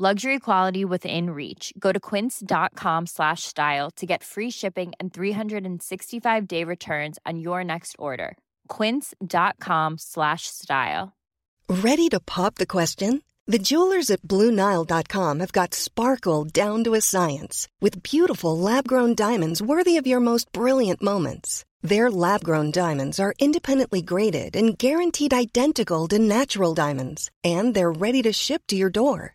Luxury quality within reach. Go to quince.com slash style to get free shipping and 365 day returns on your next order. Quince.com slash style. Ready to pop the question? The jewelers at BlueNile.com have got sparkle down to a science with beautiful lab grown diamonds worthy of your most brilliant moments. Their lab grown diamonds are independently graded and guaranteed identical to natural diamonds, and they're ready to ship to your door.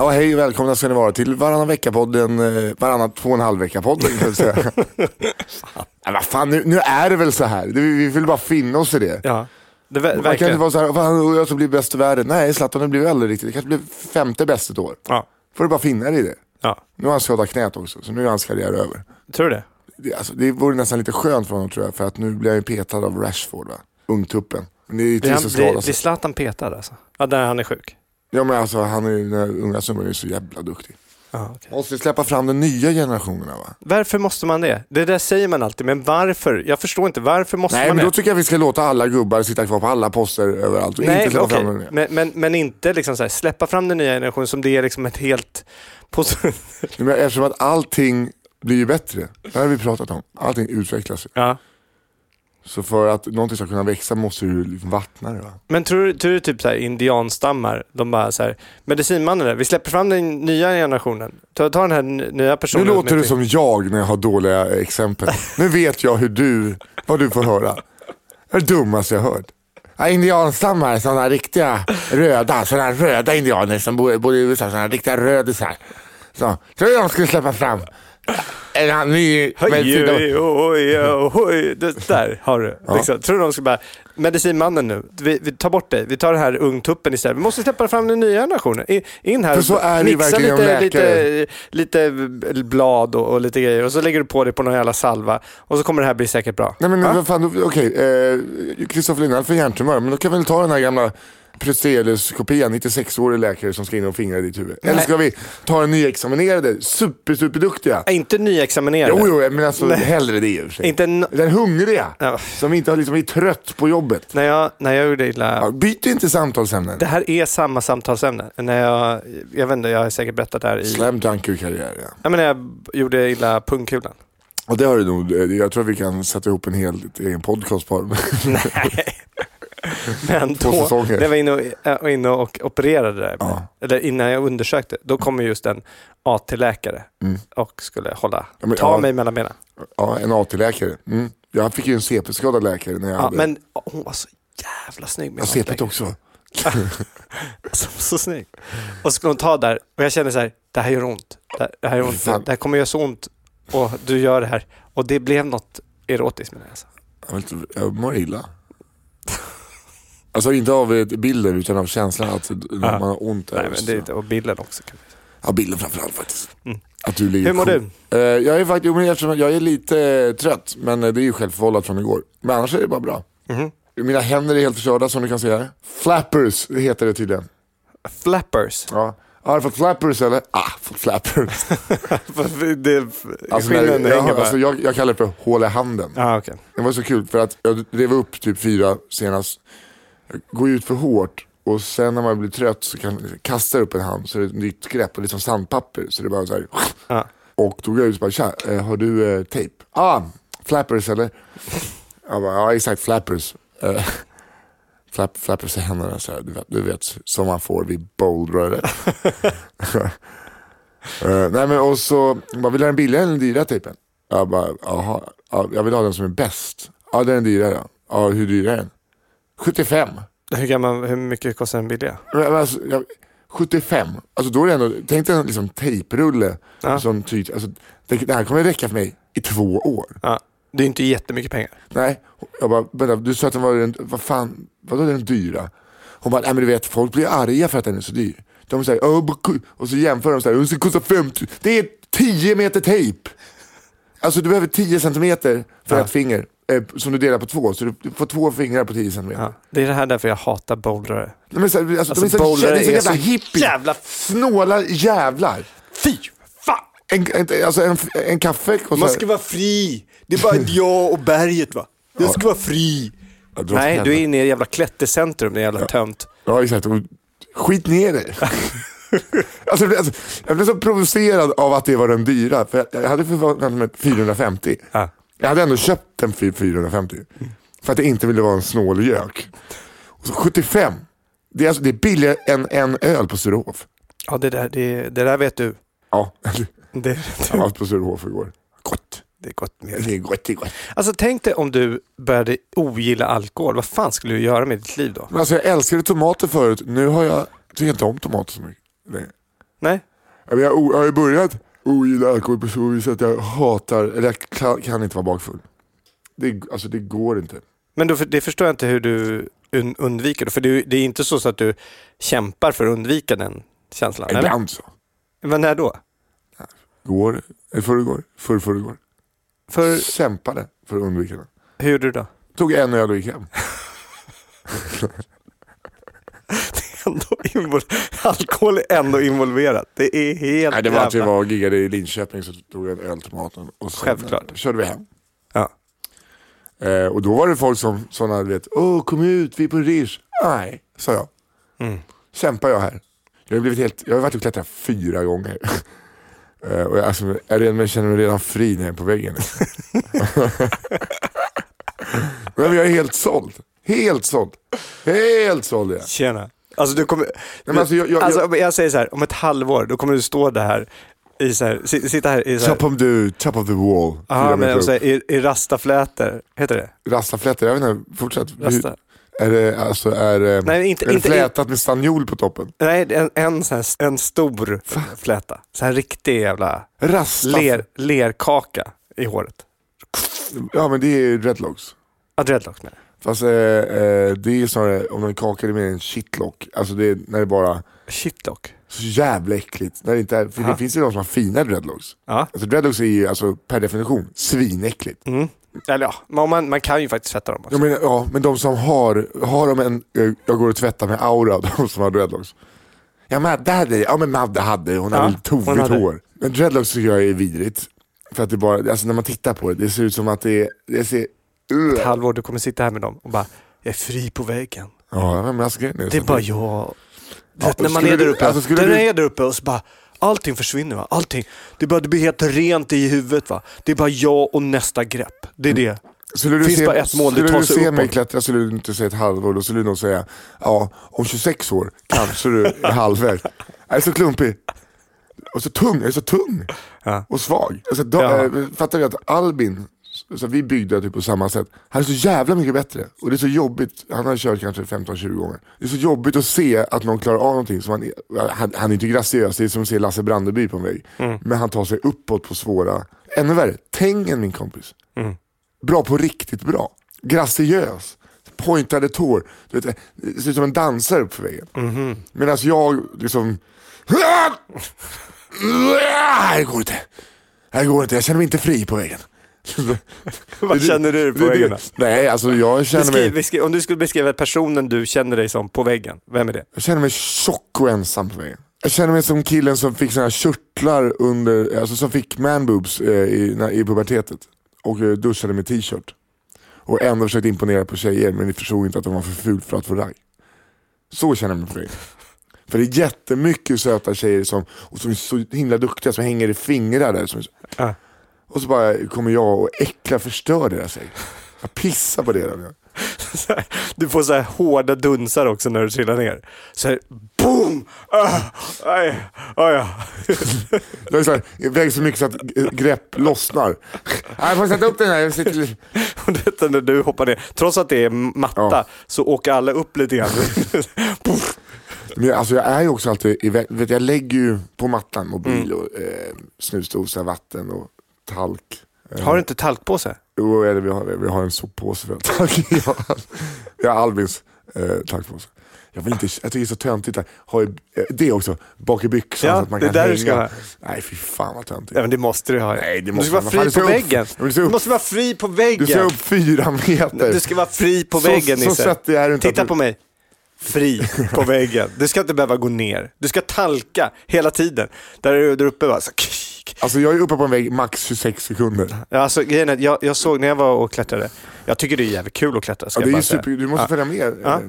Ja, hej och välkomna ska ni vara till varannan vecka-podden, eh, varannan två och en halv vecka-podden kan jag säga. ja, vad fan, nu, nu är det väl så här. Det- Vi vill bara finna oss i det. Ja, det Man kan inte vara så här, fan, jag ska bli bäst i världen. Nej, Zlatan det blir aldrig riktigt. Det kanske blir femte bäst ett år. Ja. Får du bara finna dig i det. Ja. Nu har han skadat knät också, så nu är hans karriär över. Tror du det? Det, alltså, det vore nästan lite skönt för honom tror jag, för att nu blir han ju petad av Rashford, va? ungtuppen. Men det är ju Blir, trist att blir, skada blir sig. Zlatan petad alltså? Ja, där han är sjuk. Ja men alltså, han är den här unga snubben är så jävla duktig. Ja, okej. Måste släppa fram den nya generationerna va? Varför måste man det? Det där säger man alltid, men varför? Jag förstår inte, varför måste Nej man men det? då tycker jag vi ska låta alla gubbar sitta kvar på alla poster överallt och Nej, inte släppa okej. fram den nya. men, men, men inte liksom här, släppa fram den nya generationen som det är liksom ett helt... Men eftersom att allting blir ju bättre, det här har vi pratat om, allting utvecklas ju. ja. Så för att någonting ska kunna växa måste du liksom vattna det va? Men tror, du- tror du typ så här, indianstammar, de bara så här, medicinmannen där, vi släpper fram den nya generationen. Ta, ta den här nya Nu personen. låter med- det som jag när jag har dåliga exempel. Nu vet jag hur du, vad du får höra. Det är det dummaste jag hört. Ja, indianstammar, sådana riktiga röda, sådana röda indianer som bor, bor i USA, sådana riktiga rödisar. Så, tror jag de skulle släppa fram en ny medicin. Oj, oj, oj, oj. Det, där har du. Ja. Liksom. Tror du de ska bara, medicinmannen nu, vi, vi tar bort dig, vi tar den här ungtuppen istället. Vi måste släppa fram den nya generationen. In, in här För så är det mixa lite, lite, lite blad och, och lite grejer och så lägger du på det på någon jävla salva och så kommer det här bli säkert bra. Nej men Va? vad fan, okej, eh, Kristoffer Lindell får hjärntumör, men då kan vi väl ta den här gamla Pruselius-kopian, 96-årig läkare som ska in och fingra i ditt huvud. Eller ska vi ta den nyexaminerade, super, superduktiga? Äh, Inte nyexaminerade. Jo, jo, men alltså Nej. hellre det i och för sig. Inte n- Den hungriga, Ja. som inte har liksom är trött på jobbet. när, jag, när jag gjorde illa... Ja, byt inte samtalsämnen. Det här är samma samtalsämne. När jag, jag vet inte, jag har säkert berättat det här i... Slam dunk-karriär, ja. Jag menar, jag gjorde illa pungkulan. Och det har du nog, jag tror vi kan sätta ihop en hel egen podcast på Men Två då, säsonger. när jag var inne och, äh, var inne och opererade där, Ja. eller innan jag undersökte, då kom ju just en AT-läkare Mm. och skulle hålla, Ja, men- ta ja. mig mellan benen. Ja, en AT-läkare. Mm. Jag fick ju en CP-skadad läkare när jag Ja, hade... men hon var så jävla snygg med Ja, CP också. Alltså, så snygg. Och så skulle hon ta där och jag kände så här, det här gör ont. Det här, gör ont. Fan. Det här kommer göra så ont och du gör det här. Och det blev något erotiskt med det. Alltså. Jag mår illa. Alltså inte av eh, bilden utan av känslan att när man har ont. Nej, är men det, och bilden också. kan vi säga. Ja, bilden framförallt faktiskt. Mm. Att du ligger Hur mår du? Eh, jag är faktiskt, jo, men eftersom jag är lite eh, trött, men eh, det är ju självförvållat från igår. Men annars är det bara bra. Mhm. Mina händer är helt förstörda som du kan se här. Flappers, heter det tydligen. Flappers. Ja. Har du fått flappers eller? Ah, fått flappers. det, Alltså, när, jag, hänger bara. alltså, jag, jag kallar det för hål i handen. ah, okej. Det var så kul för att jag rev upp typ fyra senast. Jag går ut för hårt och sen när man blir trött så kan kasta upp en hand så är det ett nytt grepp och som sandpapper. Så det är bara så här. Ja. Och då går jag ut och bara, tja, eh, har du eh, tejp? Ah, flappers eller? Jag bara, ja exakt flappers. Eh, Flapp, flappers i händerna så här, du vet, du vet som man får vid bouldrare. Eh, nej men och så, bara, vill du ha den billigare eller den dyra tejpen? Jag bara, jaha, ja, jag vill ha den som är bäst. Ja den är dyrare. Ja hur dyr är den? 75. Hur, gammal, hur mycket kostar en billiga? Alltså, jag, 75, alltså då är det ändå, tänk dig en liksom tejprulle. Ja. Som ty, alltså, det, det här kommer räcka för mig i två år. Ja. Det är inte jättemycket pengar. Nej, jag bara, vänta, du sa att den var den, vad fan, vadå den dyra? Hon bara, nej men du vet folk blir arga för att den är så dyr. De säger, och så jämför de så här, den ska kosta 50, det är 10 meter tejp. Alltså du behöver 10 centimeter för Ja. ett finger. Eh, som du delar på två, så du får två fingrar på 10 centimeter. Ja. Det är det här därför jag hatar bowlare. Nej, men så, alltså, Alltså, de är så, bowlare det är så jävla hippie. jävla- Snåla jävlar. Fy fan! En, en, alltså en, en kaffe kostar... Man ska vara fri. Det är bara jag och berget va. Jag ska vara fri. Ja, Nej, du är inne i ett jävla klättercentrum, det är jävla tönt. Ja exakt, och skit ner dig. alltså, jag blev- alltså, jag blev så provocerad av att det var den dyra. För jag, jag hade förvånat mig 450. Ja. Jag hade ändå köpt för 450. För att jag inte ville vara en snåljök. Och så 75. Det är, alltså, det är billigare än en öl på Sturehof. Ja, det där, det, det där vet du. Ja, Det, jag var på Sturehof igår. Gott. det är gott med. Det är gott, det är gott. Alltså tänk dig om du började ogilla alkohol. Vad fan skulle du göra med ditt liv då? Men alltså, jag älskade tomater förut. Nu har jag, tycker inte om tomater så mycket. Nej. Nej? Jag har ju börjat ogilla alkohol på så vis att jag hatar, eller jag kan, kan inte vara bakfull. Det, alltså det går inte. Men då, det förstår jag inte hur du un, undviker det. För det, det är inte så, så att du kämpar för att undvika den känslan? Ibland så. Men när då? Går, eller förrgår, förr, förrgår. För, Kämpade för att undvika det. hur gjorde du då? Tog en öl och gick hem. Ändå invol- alkohol är ändå involverat. Det är helt Nej, det var att vi var och giggade i Linköping så tog jag en öl till maten. Och sen Självklart. körde vi hem. Ja. Eh, och då var det folk som sådana, vet, åh kom ut, vi är på Rish. Nej, sa jag. Mm. Kämpar jag här. Jag har, blivit helt, jag har varit och klättrat fyra gånger. Eh, och jag, alltså, jag, redan, jag känner mig redan fri när jag är på väggen. Men jag är helt såld. Helt såld. Helt såld är jag. Tjena. Alltså du kommer... men alltså, jag- jag- alltså, jag säger så här, om ett halvår då kommer du stå där i så här, si- sitta här i så här, Top of the, top of the wall. ja, men, och så här, i, i rastaflätor, heter det? Rastaflätor, jag vet inte, fortsätt. Rasta. Är det, alltså, är, det- Nej, inte- är det inte- flätat med stanniol på toppen? Nej, en, en, sån här, en stor fläta. Så här riktig jävla ler, lerkaka i håret. Ja men det är dreadlocks. Ja, dreadlocks med det. Fast eh, eh, det är snarare, om en kaka är mer en shitlock. Alltså det är när det bara Shitlock. så jävla äckligt. När det inte är, för Aha. det finns ju de som har fina dreadlocks. Ja. Alltså dreadlocks är ju alltså, per definition svinäckligt. Mm. Eller ja, men man, man kan ju faktiskt tvätta dem också. Jag menar, ja, men de som har, har de en, jag går och tvättar med aura, de som har dreadlocks. Ja Madde hade, ja men Madde hade, hon Ja, hade tovigt hår. Men dreadlocks tycker jag är vidrigt. För att det bara, alltså när man tittar på det, det ser ut som att det, det ser, Ett halvår, du kommer sitta här med dem och bara, jag är fri på väggen. ja men alltså Det är bara jag. Du vet, Ja, när man skulle är där du- uppe, alltså, skulle när du- du är där uppe och så bara, allting försvinner va? Allting. Det, bara, det blir helt rent i huvudet va? Det är bara jag och nästa grepp. Det är det. Skulle du finns se, bara ett mål, det skulle tar du sig se uppåt. mig klättra skulle du inte säga ett halvår, då skulle du nog säga ja, om 26 år kanske du är halvvägs. Jag är så klumpig. Och så tung, jag är så tung Ja. och svag. Alltså, då, Ja. äh, fattar du att Albin, så vi byggde typ på samma sätt, han är så jävla mycket bättre. Och det är så jobbigt, han har kört kanske 15-20 gånger. Det är så jobbigt att se att någon klarar av någonting. Som han, han, han är inte graciös, det är som att se Lasse Brandeby på mig. Mm. Men han tar sig uppåt på svåra, ännu värre, Tengen min kompis. Mm. Bra på riktigt bra. Graciös. Pointade tår. Du vet, det ser ut som en dansare upp för väggen. Mhm. Medan jag liksom... Det går inte. Det går inte. Jag känner mig inte fri på väggen. Vad känner du på väggen? Nej, alltså jag känner Beskriv, mig, beskriv, om du skulle beskriva personen du känner dig som på väggen, vem är det? jag känner mig tjock och ensam på väggen. Jag känner mig som killen som fick såna här körtlar under, alltså som fick manboobs eh, i, i pubertetet. Och eh, duschade med t-shirt. Och ändå försökte imponera på tjejer men ni förstod inte att de var för ful för att få ragg. Så känner jag mig på väggen. För det är jättemycket söta tjejer som, och som är så himla duktiga som hänger i fingrar där. Som Ja. Och så bara kommer jag och äcklar förstör deras ägg. Jag pissar på. Så här, du får så här hårda dunsar också när du trillar ner. Så här, boom! Ah, aj, aj, ja. Det är så här, jag väger så mycket så att grepp lossnar. Jag får sätta upp den här. Jag sitter... Och detta när du hoppar ner, trots att det är matta, Ja. så åker alla upp lite grann. Men jag, alltså jag är ju också alltid, i vet, jag lägger ju på mattan mobil och eh, snusdosa, vatten och talk. Har du inte talkpåse? Jo, eller vi har, vi har en soppåse för talk. jag, har Albins eh, talkpåse. Jag, vill inte, jag tycker det är så töntigt. att ha i- eh, det också, bak i byxan Ja, så att man det kan där du hänga. ska ha. Nej fy fan vad töntigt. Ja, men det måste du ha. Nej, det du måste ska vara fri på ska väggen. Upp- Du måste vara fri på Du ser väggen. upp fyra meter. Du ska vara fri på Så- väggen så Nisse. svettig är du inte Titta du- på mig. Fri på väggen. Du ska inte behöva gå ner. Du ska talka hela tiden. Där är du där uppe bara så. Alltså jag är uppe på en vägg max 26 sekunder. Ja, Alltså, grejen är, jag, jag såg när jag var och klättrade. Jag tycker det är jävligt kul att klättra. Ska Ja, det är super, du måste Ja. följa med. Ja. eh,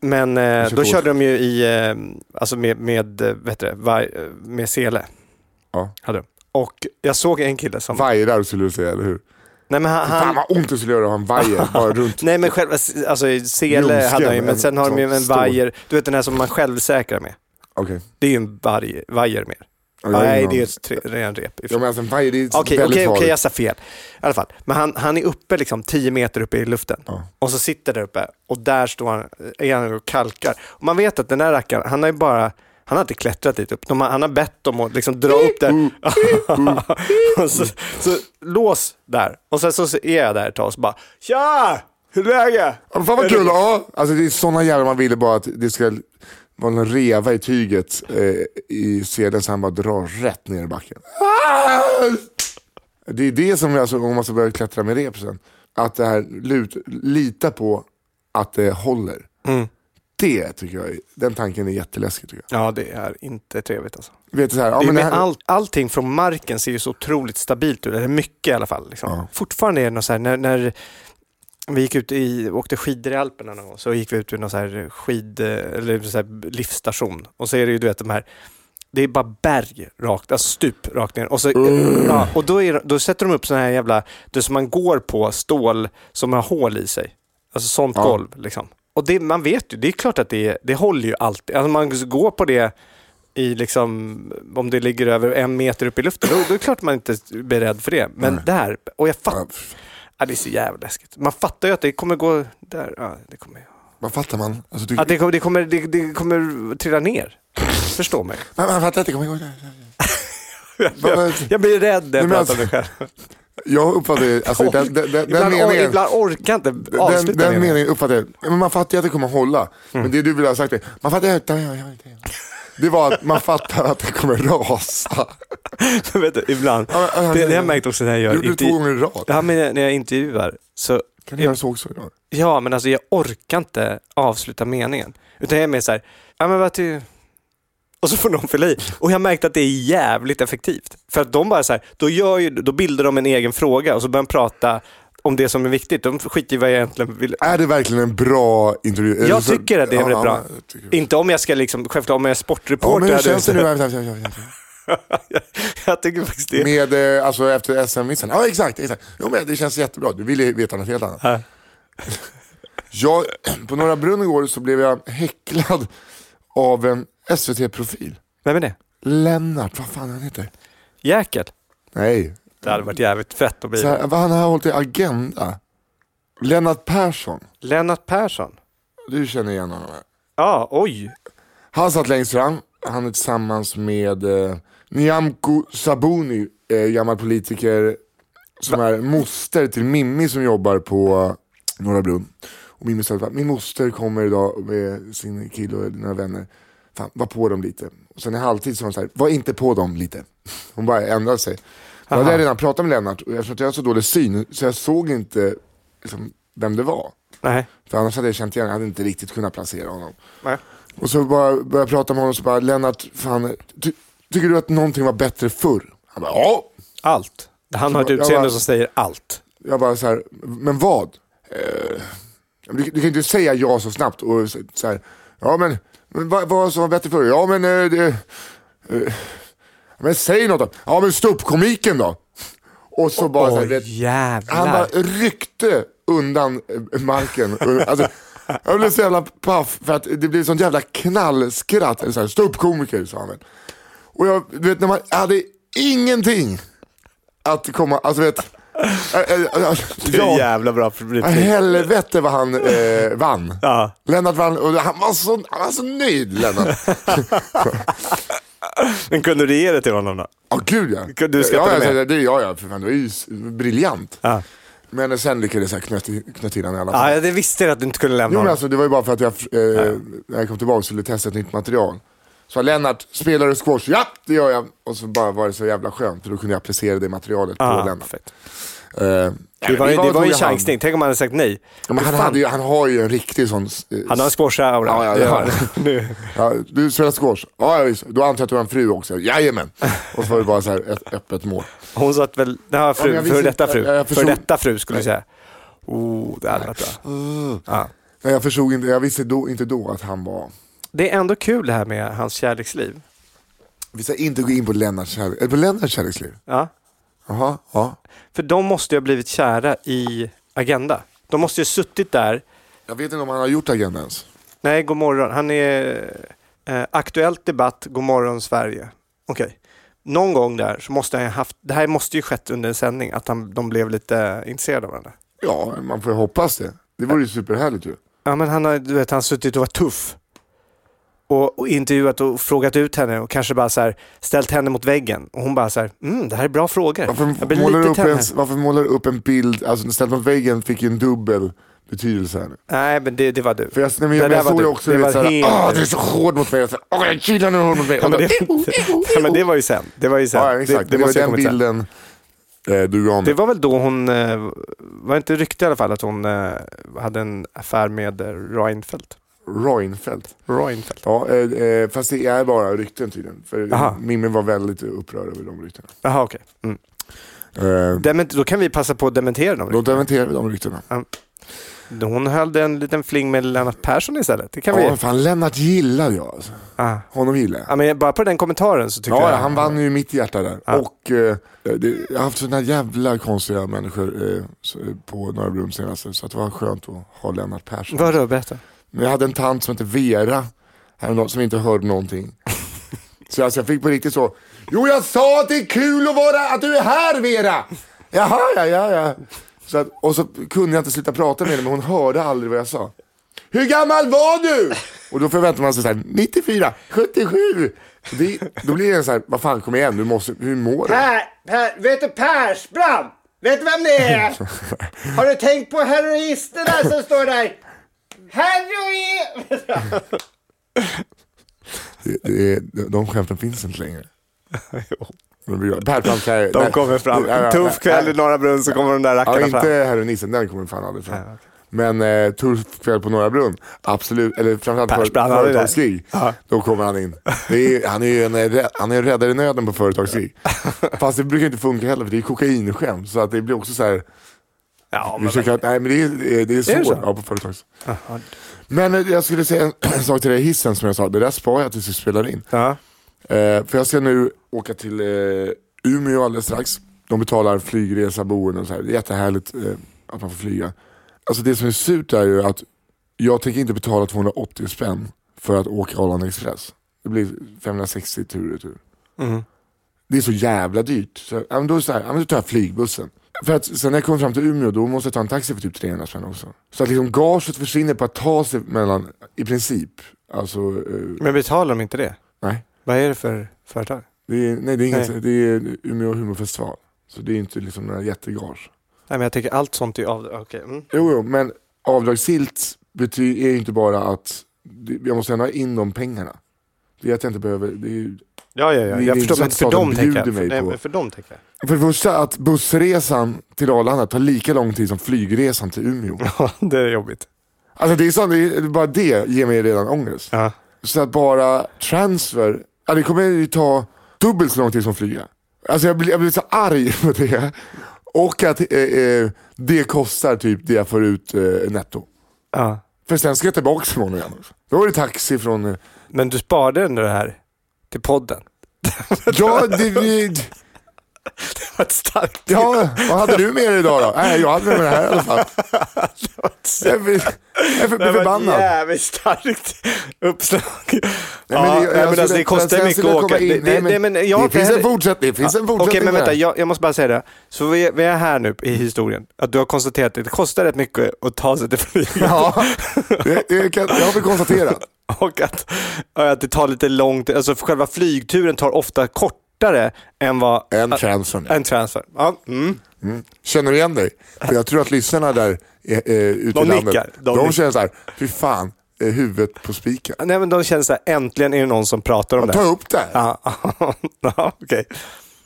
Men eh, då körde de ju i, eh, alltså med, med, eh, vet du, eh, med sele. Ja. Hade de. Och jag såg en kille som... Vajrar skulle du säga, eller hur? Nej men han... Fan vad ont det skulle göra att ha en vajer bara runt. nej men själva, alltså sele Ljumsken, hade han ju, men en sen har de ju en vajer, du vet den här som man själv säkrar med. Okej. Det är ju en vajer mer. Nej, det är aning. ett ren rep. Ja men alltså det är Okej, okej, väldigt okej, jag sa fel. I alla fall. Men han, han är uppe liksom 10 meter uppe i luften. Ja. Och så sitter där uppe och där står han, är han och kalkar. Och man vet att den där rackaren, han har ju bara, han har inte klättrat dit upp. De han har bett dem att liksom dra upp där. så, så lås där. Och sen så är jag där ett tag och så bara, tja! Hur är läget? Fan vad kul, ja. Alltså det är sådana jävlar man ville bara att det ska vara en reva i tyget eh, i sedeln så han bara drar rätt ner i backen. Ah! Det är det som, alltså, om man ska börja klättra med rep sen, att det här lut, lita på att det håller. Mm. Det tycker jag, den tanken är jätteläskig tycker jag. Ja, det är inte trevligt alltså. Vet du, så här, ja, men här, all, allting från marken ser ju så otroligt stabilt ut, eller mycket i alla fall. Liksom. Ja. Fortfarande är det något så här, när, när vi gick ut i, åkte skidor i Alperna någon gång, så gick vi ut vid någon så här skid, eller så här livsstation. Och så är det ju du vet de här, det är bara berg rakt, alltså stup rakt ner. Och, så, ja, och då, är, då sätter de upp sådana här jävla, det som man går på, stål som har hål i sig. Alltså sånt Ja. golv liksom. Och det, man vet ju, det är klart att det, det håller ju alltid. Alltså man går på det i liksom, om det ligger över en meter upp i luften, då, då är det klart man inte är beredd för det. Men Nej. där, och jag ja, fattar, ja, det är så jävla läskigt. Man fattar ju att det kommer gå där, ja, det kommer, vad fattar man? Alltså, du, att det kommer, det kommer, det, det kommer trilla ner. Förstå mig. man, man fattar att det kommer gå. Vad- vad- Jag blir rädd när jag pratar om mig själv. Jag uppfattar ju, alltså, den, den, den, den ibland, or, meningen. ibland orkar jag inte Den, avsluta den meningen. meningen uppfattar jag. Men man fattar ju att det kommer hålla. Mm. Men det du vill ha sagt är, man fattar ju att det var att man fattar att det kommer rasa. Vet du, ibland. Ja, ja, Det, det har ja. jag märkt också när jag gör gjorde du två gånger i rad. Ja, men när jag intervjuar så Kan du göra så också? Ja, men alltså jag orkar inte avsluta meningen. Utan jag är mer så här, ja men vad ty... Och så får de fylla i. Och jag har märkt att det är jävligt effektivt. För att de bara så här, då, gör ju, då bildar de en egen fråga och så börjar de prata om det som är viktigt. De skiter i vad jag egentligen vill. Är det verkligen en bra intervju? Jag tycker att det är Ja, väldigt ja, bra. Inte om jag ska liksom, självklart om jag är Ja, sportreporter. men hur känns det nu? jag tycker faktiskt det. Med, eh, alltså efter SM-vinsten? Ja exakt, exakt. Jo, men det känns jättebra. Du ville veta något helt annat. Ja. Jag, på Norra Brunn igår så blev jag häcklad av en SVT-profil. Vem är det? Lennart, vad fan han heter? Jäkel. Nej, Det hade varit jävligt fett att bli så här, vad han har hållit i Agenda. Lennart Persson, Lennart Persson. du känner igen honom? va? Ja, oj. Han satt längst fram, han är tillsammans med eh, Nyamko Sabuni, eh, gammal politiker som är moster till Mimmi som jobbar på Norra Brunn. Och Mimmi sa att min moster kommer idag med sin kille och några vänner. Fan, var på dem lite. Och sen i halvtid sa hon så här, var inte på dem lite. Hon bara ändrade sig. Jag hade Aha. redan pratat med Lennart och eftersom jag har så dålig syn så jag såg inte liksom, vem det var. Nej. För annars hade jag känt igen, jag hade inte riktigt kunnat placera honom. Nej. Och så bara började jag prata med honom och så bara, Lennart, fan, ty, tycker du att någonting var bättre förr? Han bara, ja. Allt. Han har ett Jag utseende bara- som säger allt. Jag bara så här, men vad? Eh, du, du kan inte säga ja så snabbt och så, så här, ja men, men vad, vad som var bättre förr? Ja men, eh, det, eh, men säg något då. Ja men ståuppkomiken då? Och så bara så här, vet, han bara ryckte undan eh, marken. Alltså, jag blev så jävla paff för att det blev sånt jävla knallskratt. Eller så här, Ståuppkomiker sa han väl. Och jag, du vet när man hade ingenting att komma, alltså vet. Äh, äh, äh, Det är jävla bra publik. helvete vad han eh, vann. Ja. Lennart vann och han var så, han var så nöjd Lennart. Men kunde du ge det till honom då? Ja gud ja. Du ja, skrattade ja, med? det, ja, ja, för fan det var ju briljant. Ja. Men sen lyckades jag knöt in honom i alla fall. Ja, det visste jag att du inte kunde lämna Jo men honom. alltså det var ju bara för att jag, eh, när jag kom tillbaka skulle testa ett nytt material. Så Lennart, spelar du squash? Ja, det gör jag. Och så bara var det så jävla skönt, för då kunde jag applicera det materialet på Lennart. perfekt. Eh, Det ja, var, det var ju en chansning. Tänk om han hade sagt nej. Ja, men han, hade ju, han har ju en riktig sån... eh, Han har en squash-aura. Ja, ja, Det ja. har han. Nu. Ja, du spelar squash? Ja, ja, visst. Då antar jag att du har en fru också? Jajamän. Och så var det bara så här ett öppet mål. Hon satt väl, det här Ja, fru, jag för detta fru. jag- jag För förstod- detta fru skulle jag säga. Oh, det hade varit bra. Ja. Nej, jag förstod inte, jag visste då, inte då att han var... Det är ändå kul det här med hans kärleksliv. Vi ska inte gå in på Lennarts kärlek, eller på Lennarts kärleksliv. Ja. Jaha, ja. För de måste ju ha blivit kära i Agenda. De måste ju ha suttit där. Jag vet inte om han har gjort Agenda ens. Nej, god morgon. Han är eh, Aktuellt Debatt, God morgon Sverige. Okej. Någon gång där så måste han ha haft, det här måste ju skett under en sändning, att han, de blev lite intresserade av varandra. Ja, man får ju hoppas det. Det vore ju superhärligt ju. Ja, men han har, du vet, han har suttit och varit tuff. Och, och intervjuat och frågat ut henne och kanske bara så här, ställt henne mot väggen. Och hon bara så här, mm, det här är bra frågor. Varför målar, du upp en, varför målar du upp en bild, alltså ställt mot väggen fick ju en dubbel betydelse här nu. Nej, men det, det var du. För jag, nej, men Det jag, jag var såg ju du. också, Det du var såhär, helt- ah, det är så hård mot mig. Åh, jag killar nu hård mot mig. Ja, men det, ja, men det var ju sen. Det var ju sen. Ja, exakt. Det, det, var måste jag den till sen. bilden eh, du. Det var väl då hon, eh, var inte rykte i alla fall att hon eh, hade en affär med Reinfeldt? Reinfeldt. Reinfeldt. Ja, eh, eh, fast det är bara rykten tydligen. För Aha. Mimmi var väldigt upprörd över de ryktena. Jaha, okej. Mm. Eh, Dement, då kan vi passa på att dementera dem. då dementerar vi de ryktena. Hon höll en liten fling med Lennart Persson istället. Det kan Ja, vi... fan Lennart gillade jag alltså. Ah. Honom gillar jag. Ja, men bara på den kommentaren så tyckte Ja, jag... han vann ju mitt hjärta där. Ja. Och eh, det, jag har haft sådana jävla konstiga människor eh, på Norra Brunn senaste. Så att det var skönt att ha Lennart Persson. Vadå, berätta. Men jag hade en tant som hette Vera, häromdagen, som inte hörde någonting. Så alltså, jag fick på riktigt så, jo jag sa att det är kul att vara, att du är här Vera! Jaha, ja, ja, ja. Så att, och så kunde jag inte sluta prata med henne, men hon hörde aldrig vad jag sa. Hur gammal var du? Och då förväntar man sig så här, 94, 77. Och Det, då blir det så här, vad fan kom igen, du måste, hur mår du? Per, per, vet du Persbrandt? Vet du vem det är? Har du tänkt på heroisterna som står där? Heroin! Det, det är, de skämten finns inte längre. Kan jag- De nej, kommer fram. ja, ja, En tuff kväll i nej. Norra Brunn så kommer de där Ja, rackarna inte fram. heroinisten, den kommer fan aldrig fram. Men eh, tuff kväll på Norra Brunn, absolut. Eller framförallt. Ja. Då kommer han in. Är, han är ju en, han är en räddare i nöden på företagsgig. Fast det brukar inte funka heller för det är kokainskämt. Så att det blir också så här. Ja, men... att, nej men det är, det är, är så? Ja, på företags. Jaha. Men eh, jag skulle säga en, sak till dig hissen som jag sa. Det där sparar jag tills vi spelar in. Ja. Eh, för jag ska nu åka till eh, Umeå alldeles strax. De betalar flygresa, boende och så här. Det är jättehärligt eh, att man får flyga. Alltså det som är surt är ju att jag tänker inte betala 280 spänn för att åka Arlanda Express. Det blir 560 tur och retur. Mm. Det är så jävla dyrt. Så, ja, men då, är så här, ja, men då tar jag flygbussen. För att sen när jag kommer fram till Umeå då måste jag ta en taxi för typ 300 spänn också. Så att liksom gaget försvinner på att ta sig mellan, i princip. Alltså, eh, Men betalar de inte det? nej. Vad är det för företag? Det är, nej, det är, inget, Nej. det är Umeå humorfestival. Så det är inte liksom några jättegage. Nej, men jag tänker allt sånt är av... Okej. Mm. Jo, jo, men avdragsgillt betyder är ju inte bara att det- jag måste ändå ha in de pengarna. Det är att jag inte behöver, det är, ju- Ja, ja, ja. Det är Jag inte förstår, så men att för staten dem tänker jag. mig Nej, på- men för dem tänker jag. För det första att bussresan till Arlanda tar lika lång tid som flygresan till Umeå. Ja, det är jobbigt. Alltså det är sånt, det är, bara det ger mig redan ångest. Ja. Så att bara transfer, ja, det kommer ju ta dubbelt så lång tid som flyga. Alltså jag blir, jag blir så arg på det. Och att eh, eh, det kostar typ det jag får ut eh, netto. ja. För sen ska jag tillbaka imorgon igen. Då är det taxi från... Eh, Men du sparade ändå det här till podden? ja, det, det, Det var ett starkt... Ja, vad hade du med dig idag då? Nej, jag hade med mig det här i alla fall. Jag är, jag är för, Det var ett förbannad. jävligt starkt uppslag. men ja, det- nej, jag men alltså, det kostar mycket att åka. in- Det, det, nej, men nej, men jag det finns en fortsättning. Det finns en Ja, fortsättning Okej, men vänta, jag, jag måste bara säga det. Så vi, vi är här nu i historien. Att du har konstaterat att det kostar rätt mycket att ta sig till flyget. Ja, det, det kan, jag har väl konstaterat. Och att, att det tar lite långt, alltså själva flygturen tar ofta kortare än vad... En transfer. En transfer. Ja, mm. Känner du igen dig? För jag tror att lyssnarna där eh, ute De i landet, nickar, de de, känner så här, fy fan, huvudet på spiken. Nej men de känner så här, äntligen är det någon som pratar om det. Ta upp det. Ja, ja okej.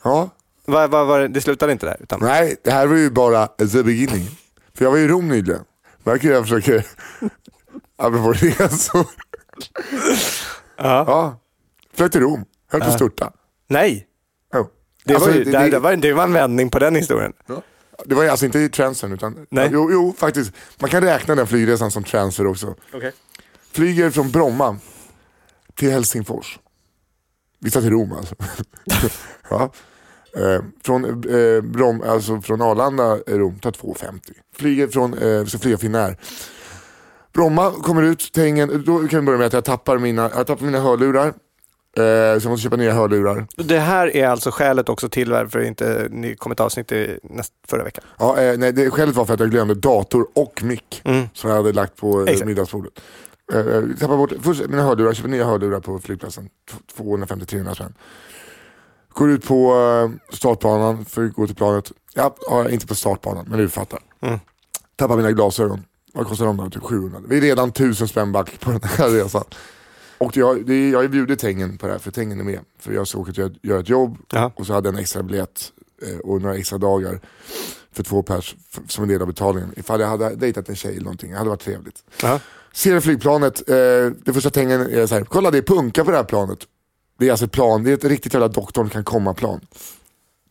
Ja. Va, va, va, det slutade inte där? Utan... Nej, det här var ju bara the beginning. För jag var i Rom nyligen. Märker jag försöker, apropå resor. Ja. Ja, flög till Rom, höll på att störta. Nej, Jo. det, Alltså, var ju, det- det, det- var, det var en vändning på den historien. Det var ju alltså inte i transfern utan, Nej. jo, jo faktiskt. Man kan räkna den flygresan som transfer också. Okay. Flyger från Bromma till Helsingfors. Vi tar till Rom alltså. ja. eh, från, eh, Brom, alltså från Arlanda, eh, Rom, tar 2,50. Flyger från, eh, ska flyga Finnair. Bromma kommer ut, tängen, då kan vi börja med att jag tappar mina, jag tappar mina hörlurar. Eh, så jag måste köpa nya hörlurar. Det här är alltså skälet också till varför inte ni kom ett avsnitt näst, förra veckan. Ja, eh, nej, det, skälet var för att jag glömde dator och mick som jag hade lagt på eh, Exakt. middagsbordet. Jag tappade bort först mina hörlurar, köpte nya hörlurar på flygplatsen. 250-300 spänn. Går ut på startbanan för att gå till planet. Ja, ja, inte på startbanan, men du fattar. Mm. Tappar mina glasögon. Vad kostar de då? Typ 700. Vi är redan 1000 spänn back på den här resan. Och jag, det, jag bjudit Tengen på det här, för Tengen är med. För jag till att göra ett jobb Ja. och så hade jag en extra biljett eh, och några extra dagar för två pers som en del av betalningen. Ifall jag hade dejtat en tjej eller någonting, det hade varit trevligt. Ja. Ser flygplanet, eh, det första Tengen är så här, kolla det är punka på det här planet. Det är alltså ett plan, det är ett riktigt jävla doktorn kan komma plan.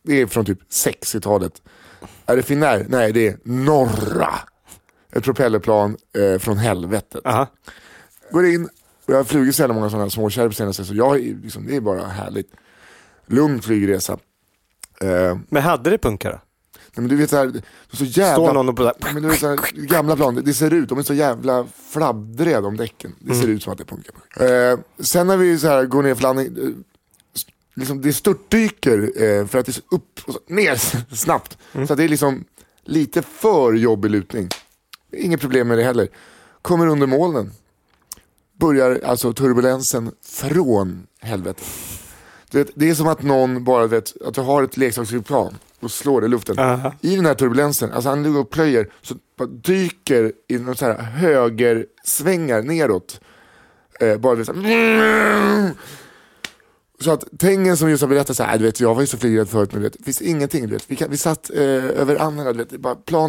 Det är från typ 60-talet. Är det Finnair? Nej, det är Norra. Ett propellerplan eh, från helvetet. Aha. Går in, och jag har flugit så jävla många sådana här småkärr på senaste så jag, är liksom, det är bara härligt. Lugn flygresa. Eh, Men hade det punka då? Nej, men du vet så här, det är så jävla... Står någon och på Nej, men du vet, så här, gamla plan, det, ser ut, de är så jävla fladdriga de däcken. Det Mm. ser ut som att det punkar. Eh, sen när vi så här går ner för landning, eh, liksom, det störtdyker eh, för att det är så upp och så, ner snabbt. Mm. Så det är liksom lite för jobbig lutning. Inget problem med det heller. Kommer under molnen. Börjar alltså turbulensen från helvetet. Vet, det är som att någon bara vet, att du har ett leksaksflygplan och slår det i luften. Aha. I den här turbulensen, alltså han ligger och plöjer, så dyker i någon så här högersvängar neråt. Eh, bara det så, här, så att Tengen som just har berättat så här, "Äh, du vet, jag var ju så flygrädd förut men du vet, det finns ingenting. Du vet. Vi, kan, vi satt eh, över andra, du vet, bara plan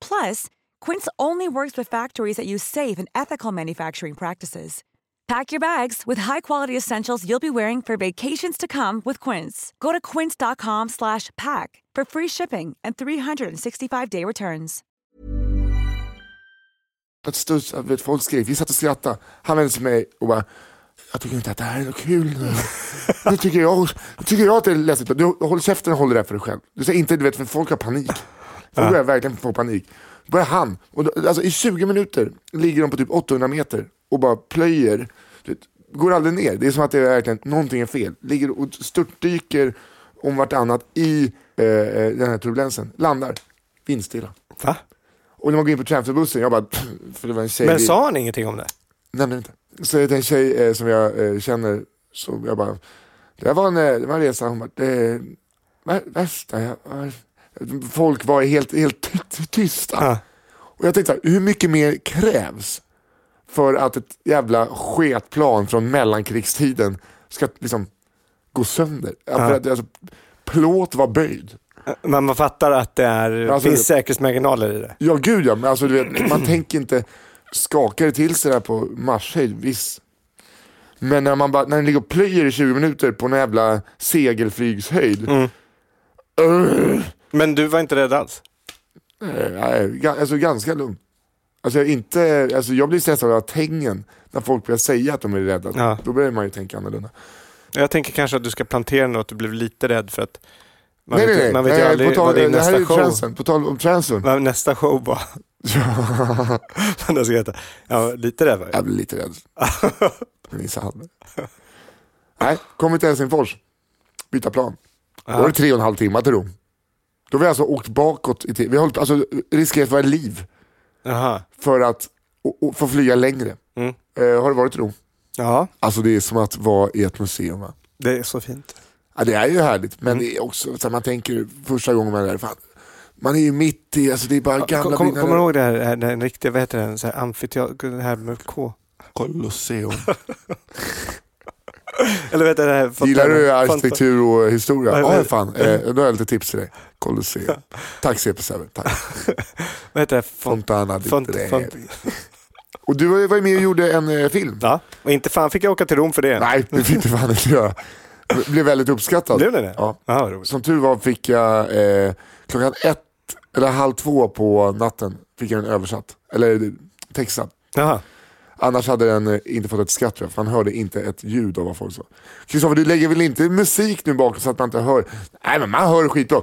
Plus, Quince only works with factories that use safe and ethical manufacturing practices. Pack your bags with high-quality essentials you'll be wearing for vacations to come with Quince. Go to quince.com slash pack for free shipping and 365-day returns. ett studs, jag äh, vet, folk skrek, vi satt och skrattade. Han vände sig till och bara, jag tycker inte att det här är något kul nu. nu tycker jag, tycker jag att det är läskigt. Du håller käften och håller det för dig själv. Du säger inte, du vet, för folk har panik. Folk börjar verkligen få panik. Då börjar han, och då, alltså i 20 minuter ligger de på typ 800 meter och bara plöjer. Vet, går aldrig ner. Det är som att det är verkligen, någonting är fel. Ligger och störtdyker om vartannat i eh, eh, den här turbulensen. Landar, vindstilla. Va? Och när man går in på transferbussen, jag bara, för det var en tjej. Men sa han ingenting om det? Nämnde inte. Så är det en tjej eh, som jag eh, känner, så jag bara, det här var en, eh, det var en resa, hon bara, det är vär- värsta, jag, jag- folk var helt, helt ty- tysta. Ja. Och jag tänkte, så här, hur mycket mer krävs för att ett jävla sketplan från mellankrigstiden ska liksom gå sönder? Ja. För att, alltså, plåt var böjd. Men man fattar att det är, Alltså, finns säkerhetsmarginaler i det. Ja gud ja, men alltså, vet, man tänker inte, skakar det till sig där på marschhöjd, visst. Men när man bara, när den ligger och plöjer i 20 minuter på en jävla segelflygshöjd. Mm. Ugh. Men du var inte rädd alls? Eh, nej, alltså ganska lugn. Alltså, jag inte, alltså jag blir stressad av tängen när folk börjar säga att de är rädda. Ja. Då börjar man ju tänka annorlunda. Jag tänker kanske att du ska plantera något, att du blev lite rädd för att man nej, vet, nej, nej. man vet ju Eh, aldrig tal, vad din nästa show transen. På tal om transen. vad nästa show ska veta. Ja, lite rädd var jag. Jag blir lite rädd. Nisse hade. Nej, kommer till Helsingfors. Byta plan. Då var det tre och en halv timme till Rom. Då har vi alltså åkt bakåt i tid. Vi har hållit, alltså, riskerat våra liv Jaha. för att och, och få flyga längre. Mm. Eh, har du varit i Rom? Ja, Alltså det är som att vara i ett museum. Va? det är så fint. Ja, det är ju härligt, men Mm. det är också, så man tänker första gången man är där, fan, man är ju mitt i, alltså det är bara gamla Kom, kom, byggnader. kommer du ihåg det här, den riktiga, vad heter den, så här amfiteater, det här med K? Colosseum. Eller vet du det här? Gillar du arkitektur och historia? Ja, vad- fan. Eh, då har jag lite tips till dig. Colosseum. Tack CP7. Tack. Vad heter det? Font- Fontana di Font- Och du var ju med och gjorde en eh, film. Ja, och inte fan fick jag åka till Rom för det. Nej, det fick du fan inte göra. Blev väldigt uppskattad. Blev det det? Ja. Roligt. Som tur var fick jag eh, klockan ett eller halv två på natten fick jag den översatt. Eller textad. Jaha. Annars hade den eh, inte fått ett skratt tror jag, för man hörde inte ett ljud av vad folk sa. Kristoffer, du lägger väl inte musik nu bakom så att man inte hör? Nej men man hör skitbra.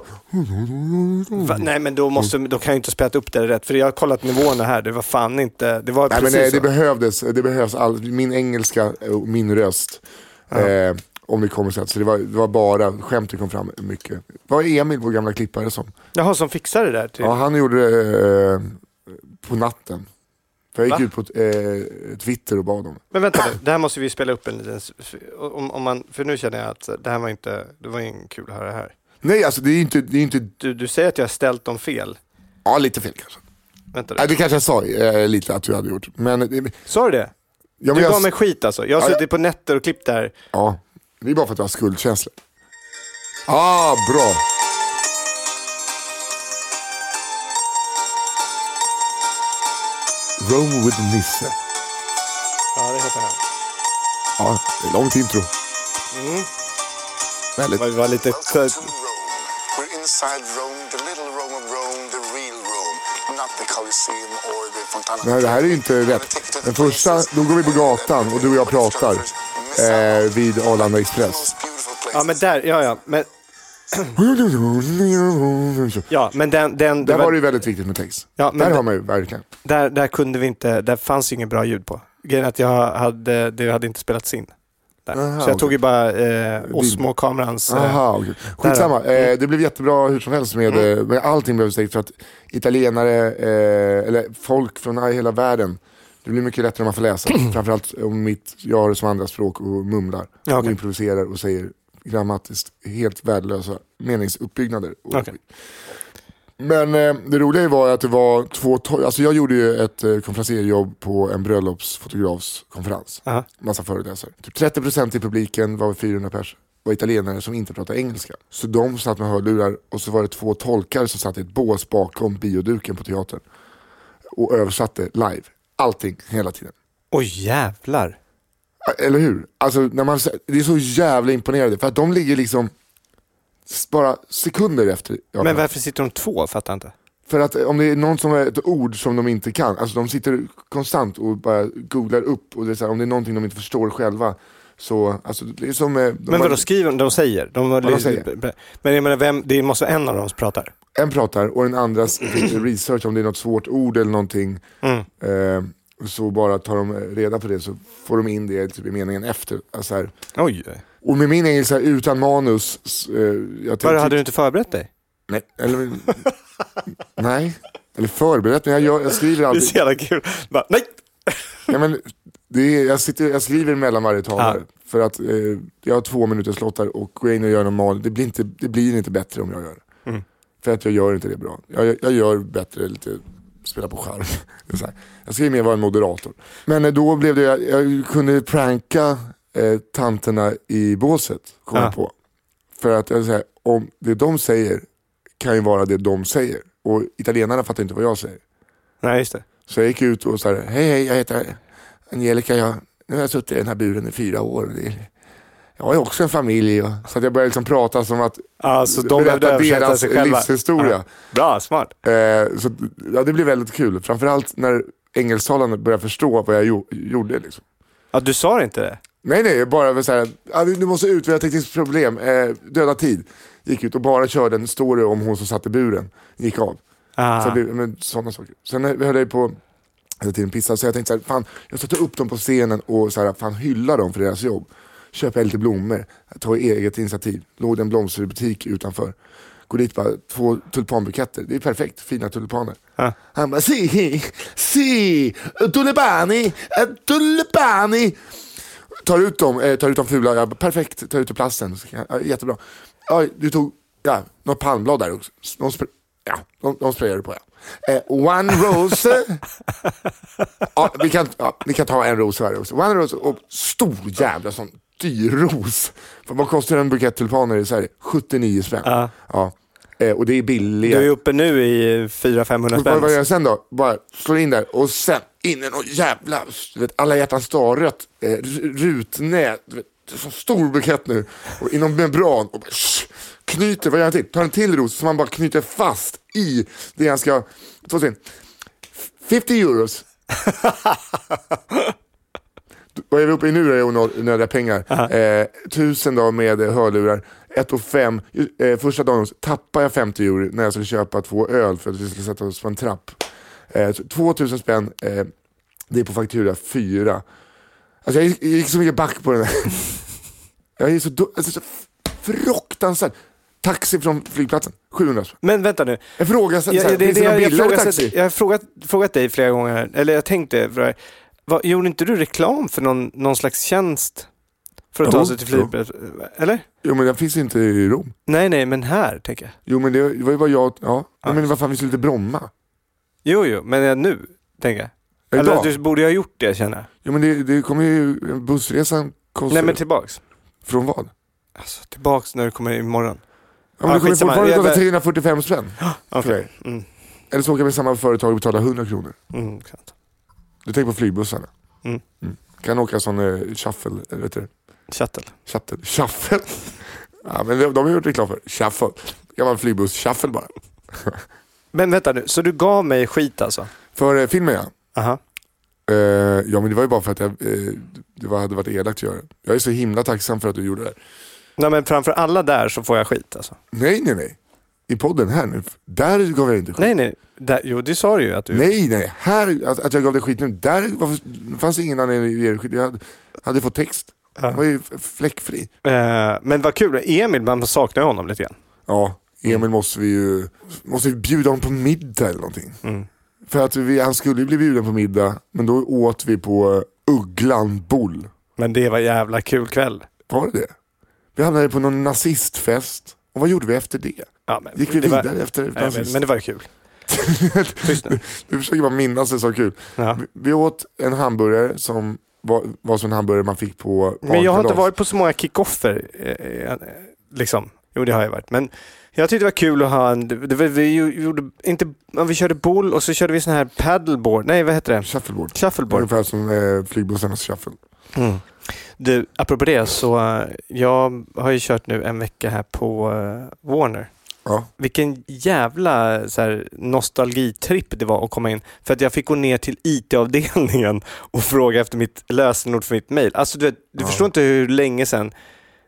Va? Nej men då, måste, då kan jag inte spela upp det rätt, för jag har kollat nivåerna här, det var fan inte, det var Nej men precis nej, det behövdes, det behövs all, min engelska och min röst. Eh, om det kommer så. Så det var, det var bara skämtet kom fram mycket. Det var Emil, vår gamla klippare som. Jaha, som fixar det där? Till. Ja, han gjorde det eh, på natten. För jag gick Va? ut på eh, Twitter och bad om det. Men vänta nu, det här måste vi spela upp en liten, om, om man, för nu känner jag att det här var inte, det var ingen kul att höra det här. Nej alltså det är ju inte, det är inte, Du, du säger att jag har ställt dem fel. ja lite fel kanske. Vänta Nej, nu. det kanske jag sa eh, lite att du hade gjort. Men, eh, Sa du det? ja, Du jag, gav mig skit alltså. Jag har Ja, suttit på nätter och klippt det här. ja, det är bara för att du har skuldkänslor. Ah, bra. Rome with Nisse. Ja, det heter det. Ja, det är långt intro. Mm. Väldigt. Det var lite... We're inside Rome, the little Rome of Rome, the real Rome, not the Colosseum or the Fontana. Nej, det här är inte rätt. Den första, då går vi på gatan och du och jag pratar eh, vid Arlanda Express. Ja, men där, ja, ja. Men, ja, men den... den det Där var det ju väldigt viktigt med text. Ja, Där har man ju verkligen. där, där kunde vi inte, där fanns inget bra ljud på. Grejen är att jag hade, det hade inte spelats in. Aha, så jag tog okej. ju bara eh, Osmo-kamerans... Eh, Aha, okej. Skitsamma, eh, det blev jättebra hur som helst med, Mm. eh, med allting blev stegt för att italienare, eh, eller folk från hela världen, det blir mycket lättare om man får läsa. Framförallt om mitt, jag har det som andra språk och mumlar. Ja, Och improviserar och säger grammatiskt helt värdelösa meningsuppbyggnader. Okej. Men eh, det roliga var att det var två, to- alltså jag gjorde ju ett eh, konferencierjobb på en bröllopsfotografskonferens. Aha. Massa föreläsare. Typ 30% i publiken var 400 pers var italienare som inte pratade engelska. Så de satt med hörlurar och så var det två tolkar som satt i ett bås bakom bioduken på teatern. Och översatte live. Allting, hela tiden. Oj jävlar. Eller hur? Alltså, när man, det är så jävla imponerande. För att de ligger liksom bara sekunder efter. jag Men varför sitter de två? Fattar inte. För att om det är någon som har ett ord som de inte kan, alltså de sitter konstant och bara googlar upp och det är så här, om det är någonting de inte förstår själva så, alltså det är som... eh, de Men vadå skriver de? De säger? De, de säger. Men jag menar, vem, det måste vara en av dem som pratar. En pratar och den andra research om det är något svårt ord eller någonting. Mm. Eh, så bara tar de reda på det så får de in det typ, i meningen efter. Alltså här. Oj. Och med min engelska utan manus. Eh, jag Var, tyck- hade du inte förberett dig? Nej, eller, nej, eller förberett men jag, gör, jag skriver Det är så jävla kul. Bara, nej! Ja, men det är, jag, sitter, jag skriver mellan varje talare. Ja. För att eh, jag har två minuters lottar och går in och gör normal. Det blir inte, det blir inte bättre om jag gör det. Mm. För att jag gör inte det bra. Jag, jag gör bättre lite, spela på skärm. Är. Jag ska ju mer vara en moderator. Men eh, då blev det, jag, jag kunde pranka eh, tanterna i båset, kom Ja. jag på. För att jag säger, om det de säger kan ju vara det de säger. Och italienarna fattar inte vad jag säger. Nej, just det. Så jag gick ut och sa, hej hej jag heter Angelica, jag, nu har jag suttit i den här buren i fyra år. Det, jag har ju också en familj. Så att jag började liksom prata som att Alltså, de berätta deras sig själva. livshistoria. Bra, smart. Eh, så, ja, det blev väldigt kul, framförallt när engelsktalande började förstå vad jag gjo- gjorde. Liksom. Ja, du sa inte det? Nej nej, bara så här, ja, du måste ut, vi har tekniskt problem, eh, döda tid. Gick ut och bara körde en story om hon som satt i buren, gick av. Ah. Så det, men, sådana saker. Sen när vi höll jag på hela tiden pissa, så jag tänkte så här, fan, jag sätter upp dem på scenen och så här, fan, hylla dem för deras jobb. Köper lite blommor, tar eget initiativ. Låg det en blomsterbutik utanför. Går dit bara, två tulpanbuketter. Det är perfekt, fina tulpaner. Ja. Han bara, si, si, tulipani, eh, tulipani. Tar ut dem, eh, tar ut de fula, jag bara, perfekt, tar ut ur plasten. Jag- ja, jättebra. Ja, du tog, ja, något palmblad där också. Spr- ja, de, de sprayade på ja. Eh, one rose. ja, vi, kan, ja, vi kan ta en ros här också. One rose och stor jävla sån dyr ros. För vad kostar en bukett tulpaner i Sverige? 79 spänn. Ja. Ja. Eh, och det är billiga. Du är uppe nu i 400-500 Och vad, gör spänn. jag sen då? Bara slår in där och sen in i någon jävla, du vet, alla hjärtans starrött, eh, rutnät, du vet, så stor bukett nu. Och inom membran och bara, sh, knyter, vad gör han till? Tar en till ros som man bara knyter fast i det han ska, två sekunder. 50 euros. Vad är vi uppe i nu då i onödiga pengar? Eh, tusen då med hörlurar, ett och fem. Eh, första dagen tappade jag 50 euro när jag skulle köpa två öl för att vi skulle sätta oss på en trapp. Eh, så 2000 spänn, eh, det är på faktura fyra. Alltså jag gick, jag gick så mycket back på den här. jag är så, alltså, så fruktansvärt. Taxi från flygplatsen, 700 spänn. Men vänta nu. Jag frågar så, Ja, så här, det, finns det, det någon jag, jag, billigare taxi? jag har frågat, frågat dig flera gånger, eller jag tänkte, för det vad, gjorde inte du reklam för någon, någon slags tjänst? För att Jo, ta sig till flygplatsen? Eller? Jo men den finns inte i Rom. Nej, nej, men här, tänker jag. Jo men det var ju bara jag, ja. Ja. Men vad fan, vi skulle till Bromma. Jo, jo, men nu, tänker jag. Idag? Eller du borde ha gjort det, känner jag. Jo men det, det kommer ju, bussresan kostar Nej, men tillbaks. Från vad? Alltså, tillbaks när du kommer imorgon. Ja, men Ja, det kommer fortfarande Jag kosta bara- 345 spänn. Okej. dig. Mm, Eller så åker vi samma företag och betalar 100 kronor. mm, sant. Du tänker på flygbussarna. Mm. Kan åka sån eh, shuffle, eller vet du Shuttle. Shuttle. Shuffle. ja men de, de har gjort reklam för Shuffle. Gammal flygbuss, shuffle bara. Men vänta nu, så du gav mig skit alltså? För eh, filmen ja. Aha. Eh, ja men det var ju bara för att jag, eh, det var, hade varit elakt att göra. Jag är så himla tacksam för att du gjorde det. Nej, men framför alla där så får jag skit alltså? Nej nej nej. I podden här nu, där gav jag inte skit. Nej, nej. Där, jo, det sa du ju att du... Nej, nej. Här, att, att jag gav dig skit nu, där var, fanns det ingen anledning att ge dig skit. Jag hade, hade fått text. Ja. Jag var ju fläckfri. Eh, men vad kul, Emil, man saknar ju honom lite grann. Ja, Emil måste vi ju måste vi bjuda honom på middag eller någonting. Mm. För att vi, han skulle ju bli bjuden på middag, men då åt vi på Ugglan Bull. Men det var jävla kul kväll. Var det det? Vi hamnade på någon nazistfest. Och vad gjorde vi efter det? Ja, men, Gick vi det var- vidare efter Nej, men, men det var ju kul. Nu. Du försöker bara minnas det så kul. Ja. Vi, vi åt en hamburgare som var, var som en hamburgare man fick på Men jag har inte varit på så många kickoffer. Eh, eh, liksom. Jo, det har jag varit. Men jag tyckte det var kul att ha en... Det, vi ju- gjorde inte... Vi körde boll och så körde vi sån här paddleboard. Nej, vad heter det? Shuffleboard. Shuffleboard. Ungefär som eh, flygbussarnas shuffle. Mm. Du, apropå det så eh, jag har ju kört nu en vecka här på eh, Warner. Ja. Vilken jävla så här, nostalgitripp det var att komma in. För att jag fick gå ner till IT-avdelningen och fråga efter mitt lösenord för mitt mail. Alltså du, du Ja. förstår inte hur länge sedan.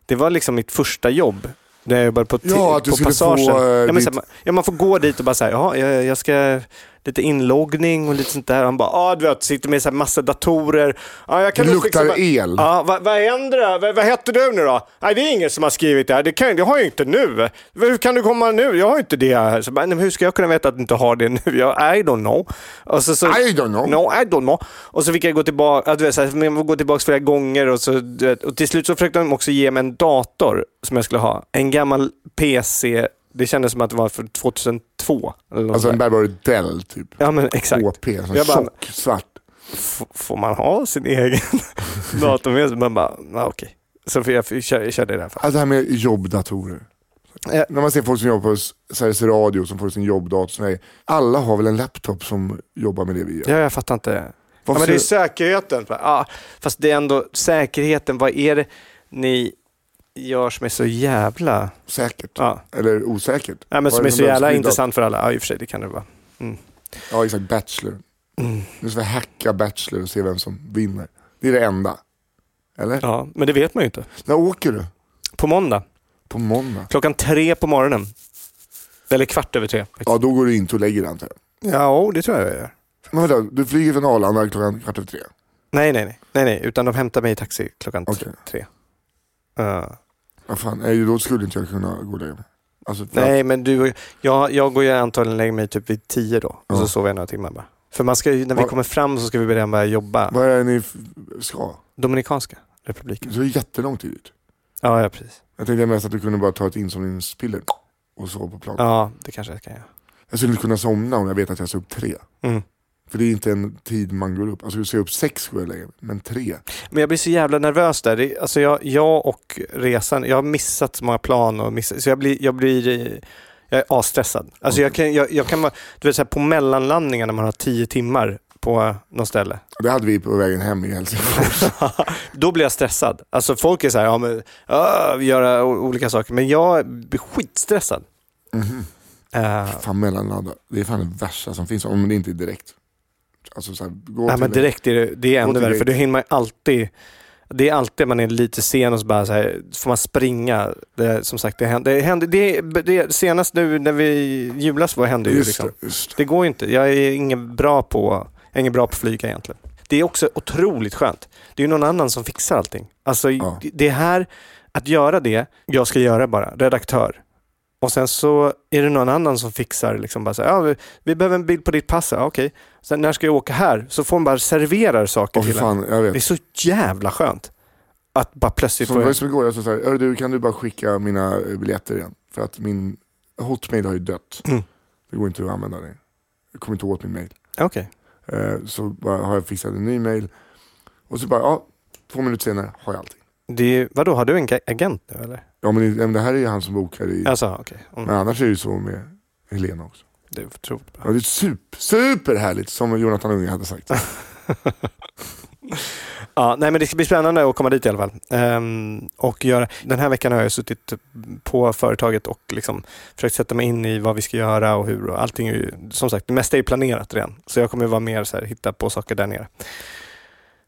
Det var liksom mitt första jobb. När jag jobbade på, Ja, att du på skulle passagen. få, eh, ja, men, ditt- här, man, ja, man får gå dit och bara säga, ja, jag, jag ska lite inloggning och lite sånt där. Han bara, ja du vet, sitter med så här massa datorer. Ja, jag kan Det luktar el. Ja, vad, vad händer? Vad, vad heter du nu då? Nej, det är ingen som har skrivit det här. Det, kan, det har jag inte nu. Hur kan du komma nu? Jag har inte det här. Så bara, nej, hur ska jag kunna veta att du inte har det nu? Jag, I don't know. Och så, så, I don't know. No, I don't know. Och så fick jag gå tillbaka, du vet, så här, får gå tillbaka flera gånger och, så, vet, och till slut så försökte de också ge mig en dator som jag skulle ha. En gammal PC. Det kändes som att det var för 2002. Eller Alltså en. Bergborg Dell typ. ja, men exakt. HP, sån tjock, svart. Får man ha sin egen dator med sig? Man bara, ja, okej. Så för jag, jag, körde- jag körde det där. Alltså det här med jobbdatorer. Ja. När man ser folk som jobbar på Sveriges Radio som får sin jobbdator. Som är, alla har väl en laptop som jobbar med det vi gör. Ja, jag fattar inte. Ja, Varför men det är säkerheten. Ja, fast det är ändå säkerheten. Vad är det ni gör som är så jävla... Säkert. Ja, Eller osäkert. ja men som det är så jävla intressant för alla. Ja, i och för sig, det kan det vara. Ja exakt, Bachelor. Mm. Nu ska vi hacka Bachelor och se vem som vinner. Det är det enda. Eller? Ja, men det vet man ju inte. När åker du? På måndag, På måndag? klockan tre på morgonen. Eller kvart över tre. faktiskt. Ja då går du inte och lägger dig antar jag. Ja, det tror jag jag gör. Men vadå, du flyger från Arlanda klockan kvart över tre? Nej, nej, nej, nej, nej. Utan de hämtar mig i taxi klockan Okej. tre. Uh, Vad fan, nej, då skulle inte jag kunna gå och lägga mig. Alltså, nej, men du, jag, jag går ju antagligen och lägger mig typ vid tio då. Och Ja. så sover jag några timmar bara. För man ska ju, när vi kommer fram så ska vi redan börja jobba. Att, vad är det ni ska? Dominikanska republiken. Så det är jättelång tid ut. Ja, ja precis. Jag tänkte mest att du kunde bara ta ett insomningspiller och sova på plan. Ja, det kanske jag kan göra. Jag skulle inte kunna somna om jag vet att jag ska upp tre. Mm. För det är inte en tid man går upp. Alltså du ser upp sex lägger mig, men tre. Men jag blir så jävla nervös där. Det, alltså jag, jag och resan, jag har missat så många plan och missat, så jag blir, jag blir jag är asstressad. Alltså jag kan, jag, jag kan vara, du vet så här, på mellanlandningar när man har tio timmar på något ställe. Det hade vi på vägen hem i Helsingfors. Då blir jag stressad. Alltså folk är så här, ja men, uh, göra olika saker. Men jag blir skitstressad. Mhm. Eh, Fan mellanladda. Det är fan det värsta som finns om det inte är direkt. Alltså så här, gå Nej till men direkt är det, det är ännu värre för då hinner man alltid det är alltid man är lite sen och så bara så här, får man springa. Det, som sagt, det hände, det hände det, det, senast nu när vi julas var hände ju liksom. det, det. Det går ju inte. Jag är ingen bra på, ingen bra på att flyga egentligen. Det är också otroligt skönt. Det är ju någon annan som fixar allting. Alltså Ja. det här, att göra det, jag ska göra bara, redaktör. Och sen så är det någon annan som fixar, liksom bara så här, ja, vi, vi behöver en bild på ditt pass, ja, okej. Sen när ska jag åka här? Så får de bara servera saker fy till en. fan, jag vet. Det är så jävla skönt. Att bara plötsligt Som få... som igår, jag sa såhär, "Hörru du kan du bara skicka mina eh, biljetter igen? För att min hotmail har ju dött. Mm. Det går inte att använda det. Jag kommer inte åt min mail. Okej. Eh, så har jag fixat en ny mail. Och så bara, ja, två minuter senare har jag allting. Det är, vadå, har du en agent nu eller? Ja men det, men det här är ju han som bokar i, Alltså, men Mm. annars är det ju så med Helena också. Det är otroligt bra. Ja, det är super, superhärligt som Jonathan Unge hade sagt. Ja, nej, men det ska bli spännande att komma dit i alla fall. Ehm, och göra, den här veckan har jag suttit på företaget och liksom försökt sätta mig in i vad vi ska göra och hur. Och allting är ju, som sagt, det mesta är planerat redan. Så jag kommer vara mer så här, hitta på saker där nere.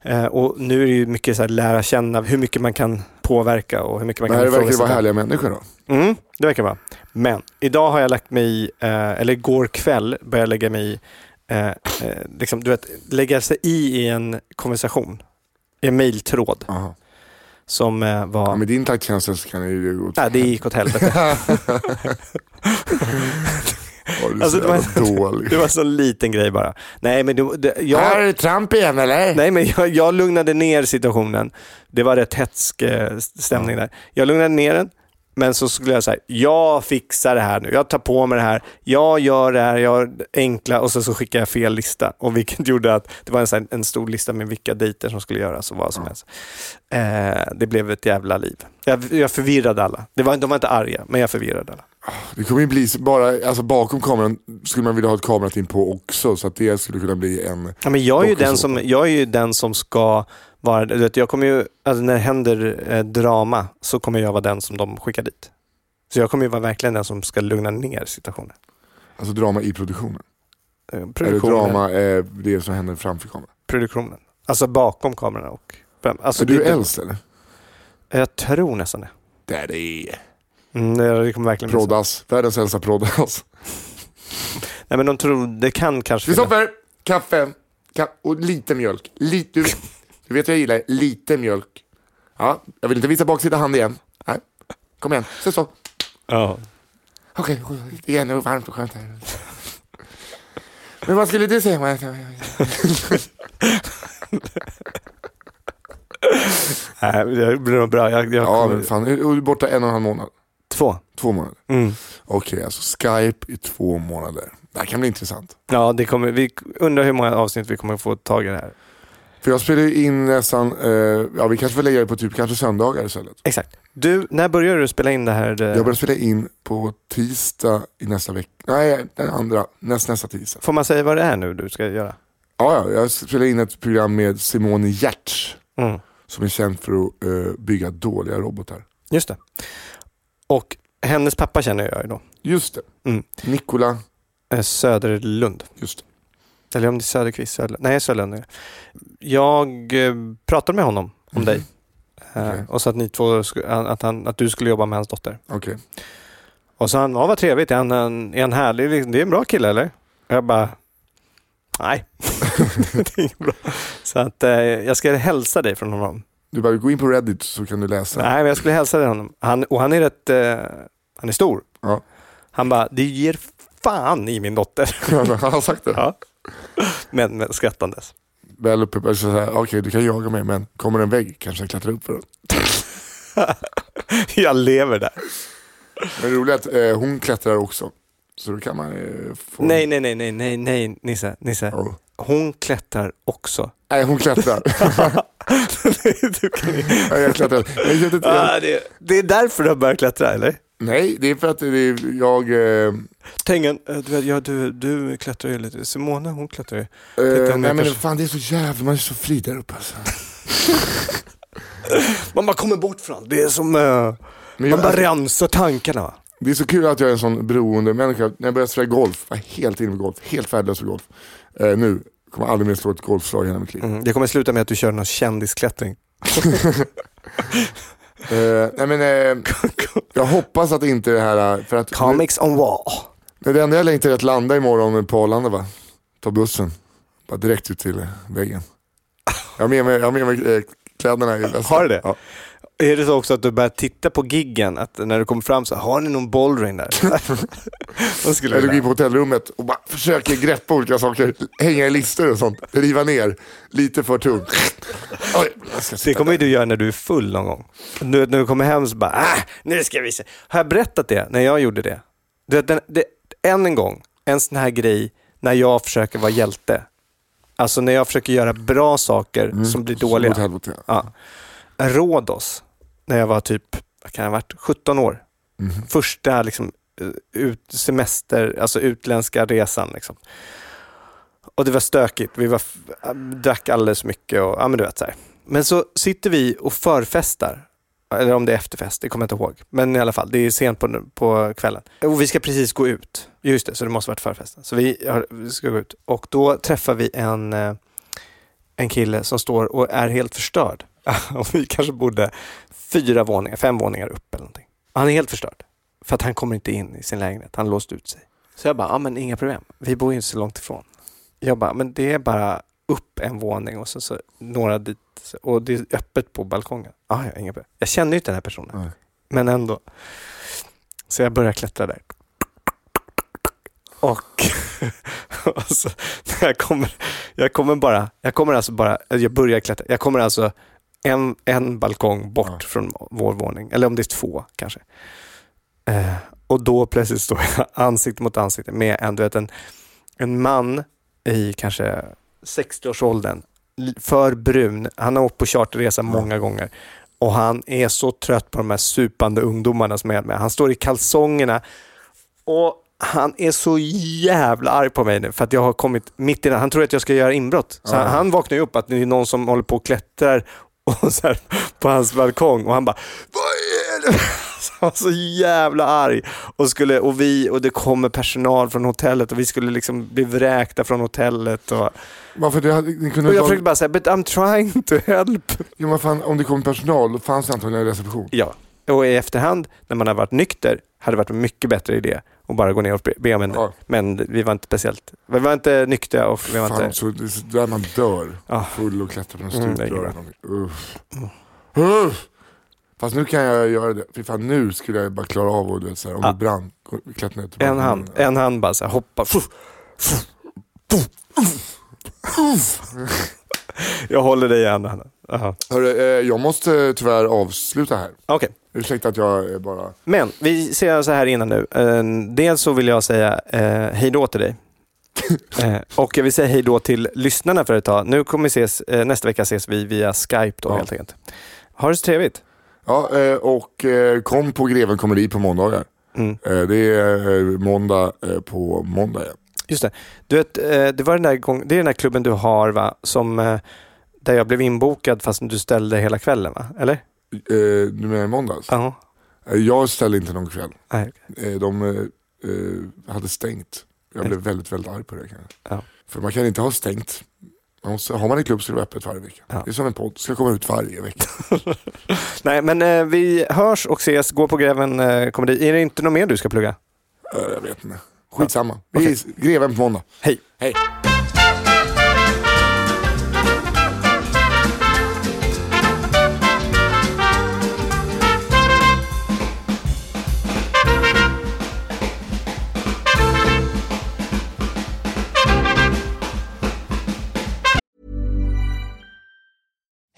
Eh, och nu är det ju mycket så här, lära känna hur mycket man kan påverka och hur mycket man Det kan här verkar vara härliga människor då. Mm, det verkar vara. Men idag har jag lagt mig i, eh, eller igår kväll började jag lägga mig i, eh, eh, liksom, du vet, lägga sig i i en konversation. I en mejltråd som eh, var... Ja, med din taktkänsla så kan det ju gå åt Nej, det gick åt helvete. Du Alltså, så det var- dålig. Det var sån liten grej bara. Nej, men det, det, Här jag, är Trump igen eller? nej, men jag, jag lugnade ner situationen. Det var rätt hetsk eh, stämning där. Jag lugnade ner den, men så skulle jag säga, jag fixar det här nu. Jag tar på mig det här. Jag gör det här, jag gör enkla och så, så skickar jag fel lista. Och vilket gjorde att det var en, här- en stor lista med vilka dejter som skulle göras och vad som helst. Eh, det blev ett jävla liv. Jag, jag förvirrade alla. Det var, de var inte arga, men jag förvirrade alla. Det kommer ju bli bara, alltså bakom kameran skulle man vilja ha ett kamerateam på också så att det skulle kunna bli en... Ja, men jag, är ju den som, jag är ju den som ska vara, du vet, jag kommer ju, alltså när det händer eh, drama så kommer jag vara den som de skickar dit. Så jag kommer ju vara verkligen den som ska lugna ner situationen. Alltså drama i produktionen. Eh, Eller Produktionen. drama är det som händer framför kameran. produktionen. Alltså bakom kamerorna och... Alltså är du det- äldst eller? Jag tror nästan det. Daddy. Mm, det det kommer verkligen. Proddas. Världens äldsta proddas. Nej men de tror, det kan kanske... Kristoffer, kaffe ka och lite mjölk. Lite, du, vet jag gillar? Lite mjölk. Ja, jag vill inte visa baksida hand igen. Nej. Kom igen, så så. Ja. Okej, det är ännu varmt och skönt här. Men vad skulle du säga? Nej, det blir nog bra. Jag, jag Ja, kommer... men fan. Du är borta en och en halv månad. Två. Två månader. Mm. Okej, alltså Skype i två månader. Det här kan bli intressant. Ja, det kommer, vi undrar hur många avsnitt vi kommer få tag i det här. För jag spelar ju in nästan, eh, ja vi kanske får lägga det på typ kanske söndagar istället. Exakt. Du, när börjar du spela in det här? eh, Jag börjar spela in på tisdag i nästa vecka. Nej, den andra. Näst, nästa tisdag. Får man säga vad det är nu du ska göra? Ja, ja, jag spelar in ett program med Simone Giertz. Mm. Som är känd för att eh, bygga dåliga robotar. Just det. Och hennes pappa känner jag ju då. Just det. Mm. Nikola, Eh, Söderlund. just det. Eller om det är Söderqvist. Söderlund. Nej, det. Jag eh, pratade med honom om dig. Eh, Okej. och så att, ni två, att, han, att du skulle jobba med hans dotter. Okej. Och så han, ja vad trevligt, är han, en- är han härlig? Liksom, Det är en bra kille eller? Och jag bara, nej. det är inget bra. Så att eh, jag ska hälsa dig från honom. Du bara gå in på Reddit så kan du läsa. Nej, men jag skulle hälsa dig honom. Han, och han är rätt, eh, han är stor. Ja. Han bara, det ger fan i min dotter. Han har sagt det. ja. Men, men skrattandes. Väl uppe, alltså okej du kan jaga mig men kommer en vägg kanske jag klättrar upp för den. jag lever där. Men det roliga är att eh, hon klättrar också. Så då kan man eh, få... Nej, nej, nej, nej, nej, nej, Nisse, Nisse. Ja. Hon klättrar också. Nej, hon klättrar. du kan... Nej, jag klättrar. Jag jag, ah, det, det är därför du har börjat klättra, eller? Nej, det är för att det är, jag... Eh, Tengen, eh, du, ja, du, du klättrar ju lite. Simone, hon klättrar ju. eh, nej men kanske- fan det är så jävla, man är så fri där uppe alltså. Man bara kommer bort från allt. Det är som... eh, man jag, bara alltså, rensar tankarna. det är så kul att jag är en sån beroende människa. När jag började spela golf, var helt inne med golf. Helt värdelös för golf. Eh, nu kommer jag aldrig mer slå ett golfslag i hela mitt liv. Mm, det kommer sluta med att du kör någon kändisklättring. Eh, nej men eh, jag hoppas att inte det här, för att Comics on wall. Det enda jag längtar är att landa imorgon på Arlanda va. Ta bussen. Bara direkt ut till eh, väggen. Jag har med mig, jag har med mig eh, kläderna i väskan. Har du det? Ja. Är det så också att du börjar titta på giggen? Att när du kommer fram så har ni någon bouldering där? Vad skulle Eller du gå in på hotellrummet och bara försöker greppa olika saker. Hänga i listor och sånt. Riva ner. Lite för tungt. Det kommer ju du göra när du är full någon gång. Du när du kommer hem så bara, ah, nu ska vi se. Har jag berättat det när jag gjorde det? Du vet, den, det än en gång, en sån här grej när jag försöker vara hjälte. Alltså när jag försöker göra bra saker som blir dåliga. Ja. När jag var typ, vad kan jag ha varit, 17 år. Första liksom, eh, ut, semester, alltså utländska resan. Liksom. Och det var stökigt, vi var, f- drack alldeles mycket och ja men du vet så här. Men så sitter vi och förfestar. Eller om det är efterfest, det kommer jag inte ihåg. Men i alla fall, det är sent på, på kvällen. Och vi ska precis gå ut. Just det, så det måste varit förfesten. Så vi, har, vi ska gå ut. Och då träffar vi en, eh, en kille som står och är helt förstörd. och vi kanske bodde fyra våningar, fem våningar upp eller någonting. Han är helt förstörd. För att han kommer inte in i sin lägenhet. Han låst ut sig. Så jag bara, ja men inga problem. Vi bor ju inte så långt ifrån. Jag bara, men det är bara upp en våning och så, så några dit. Och det är öppet på balkongen. Ah, ja, inga problem. Jag känner ju inte den här personen. Nej. Men ändå. Så jag börjar klättra där. Och, och så, jag kommer, jag kommer bara, jag kommer alltså bara, jag börjar klättra. Jag kommer alltså en, en balkong bort Ja. från vår våning. Eller om det är två kanske. Eh, och då plötsligt står jag ansikte mot ansikte med en, du vet, en, en man i kanske 60-årsåldern. L- För brun. Han har åkt på charterresa många gånger. Och han är så trött på de här supande ungdomarna som är med. Han står i kalsongerna och han är så jävla arg på mig nu för att jag har kommit mitt i det. Han tror att jag ska göra inbrott. Så Ja. han, han vaknar ju upp att det är någon som håller på och klättrar och så här, på hans balkong och han bara Vad är det? Han var så jävla arg. Och, skulle, och, vi, och det kommer personal från hotellet och vi skulle liksom bli vräkta från hotellet. Och, Varför det, hade- ni kunde och jag försökte bara säga, but I'm trying to help. Ja, men fan, om det kom personal, då fanns det antagligen en reception. Ja, och i efterhand när man har varit nykter hade det varit en mycket bättre idé att bara gå ner och be- om en. Ja. Men vi var inte speciellt, vi var inte nyktra och vi var Fan, inte... så, där man dör. Ja. Full och klättrar på en Mm, stuprör. Uff. Uff. Fast nu kan jag göra det. Fy fan, nu skulle jag bara klara av och du vet, så här, om Ja. det brann, klättra ner En hand, en hand bara så här, hoppa. Jag håller dig i handen. Hörru, eh, jag måste tyvärr avsluta här. Okej, Ursäkta att jag bara... men vi ser så här innan nu. Eh, dels så vill jag säga eh, hej då till dig. eh, och jag vill säga hej då till lyssnarna för ett tag. Nu kommer vi ses, eh, nästa vecka ses vi via Skype då Ja. helt enkelt. Ha det så trevligt. Ja, och kom på Greven Komedi på måndagar. Mm. Det är måndag på måndag. Ja. Just det. Du vet, det, var den där gång, det är den där klubben du har va? Som, där jag blev inbokad fast du ställde hela kvällen va? Eller? Eh, du menar i måndags? Ja. Eh, jag ställde inte någon kväll. Nej, okej. Eh, de eh, eh, hade stängt. Jag blev väldigt, väldigt arg på det. Kan jag. Ja. För man kan inte ha stängt. Man måste, har man en klubb så är det öppet varje vecka. Ja. Det är som en podd, ska komma ut varje vecka. Nej, men eh, vi hörs och ses. Gå på Greven eh, komedi. Är det inte något mer du ska plugga? Eh, jag vet inte. Skitsamma. Vi Greven på måndag. Hej. Hej.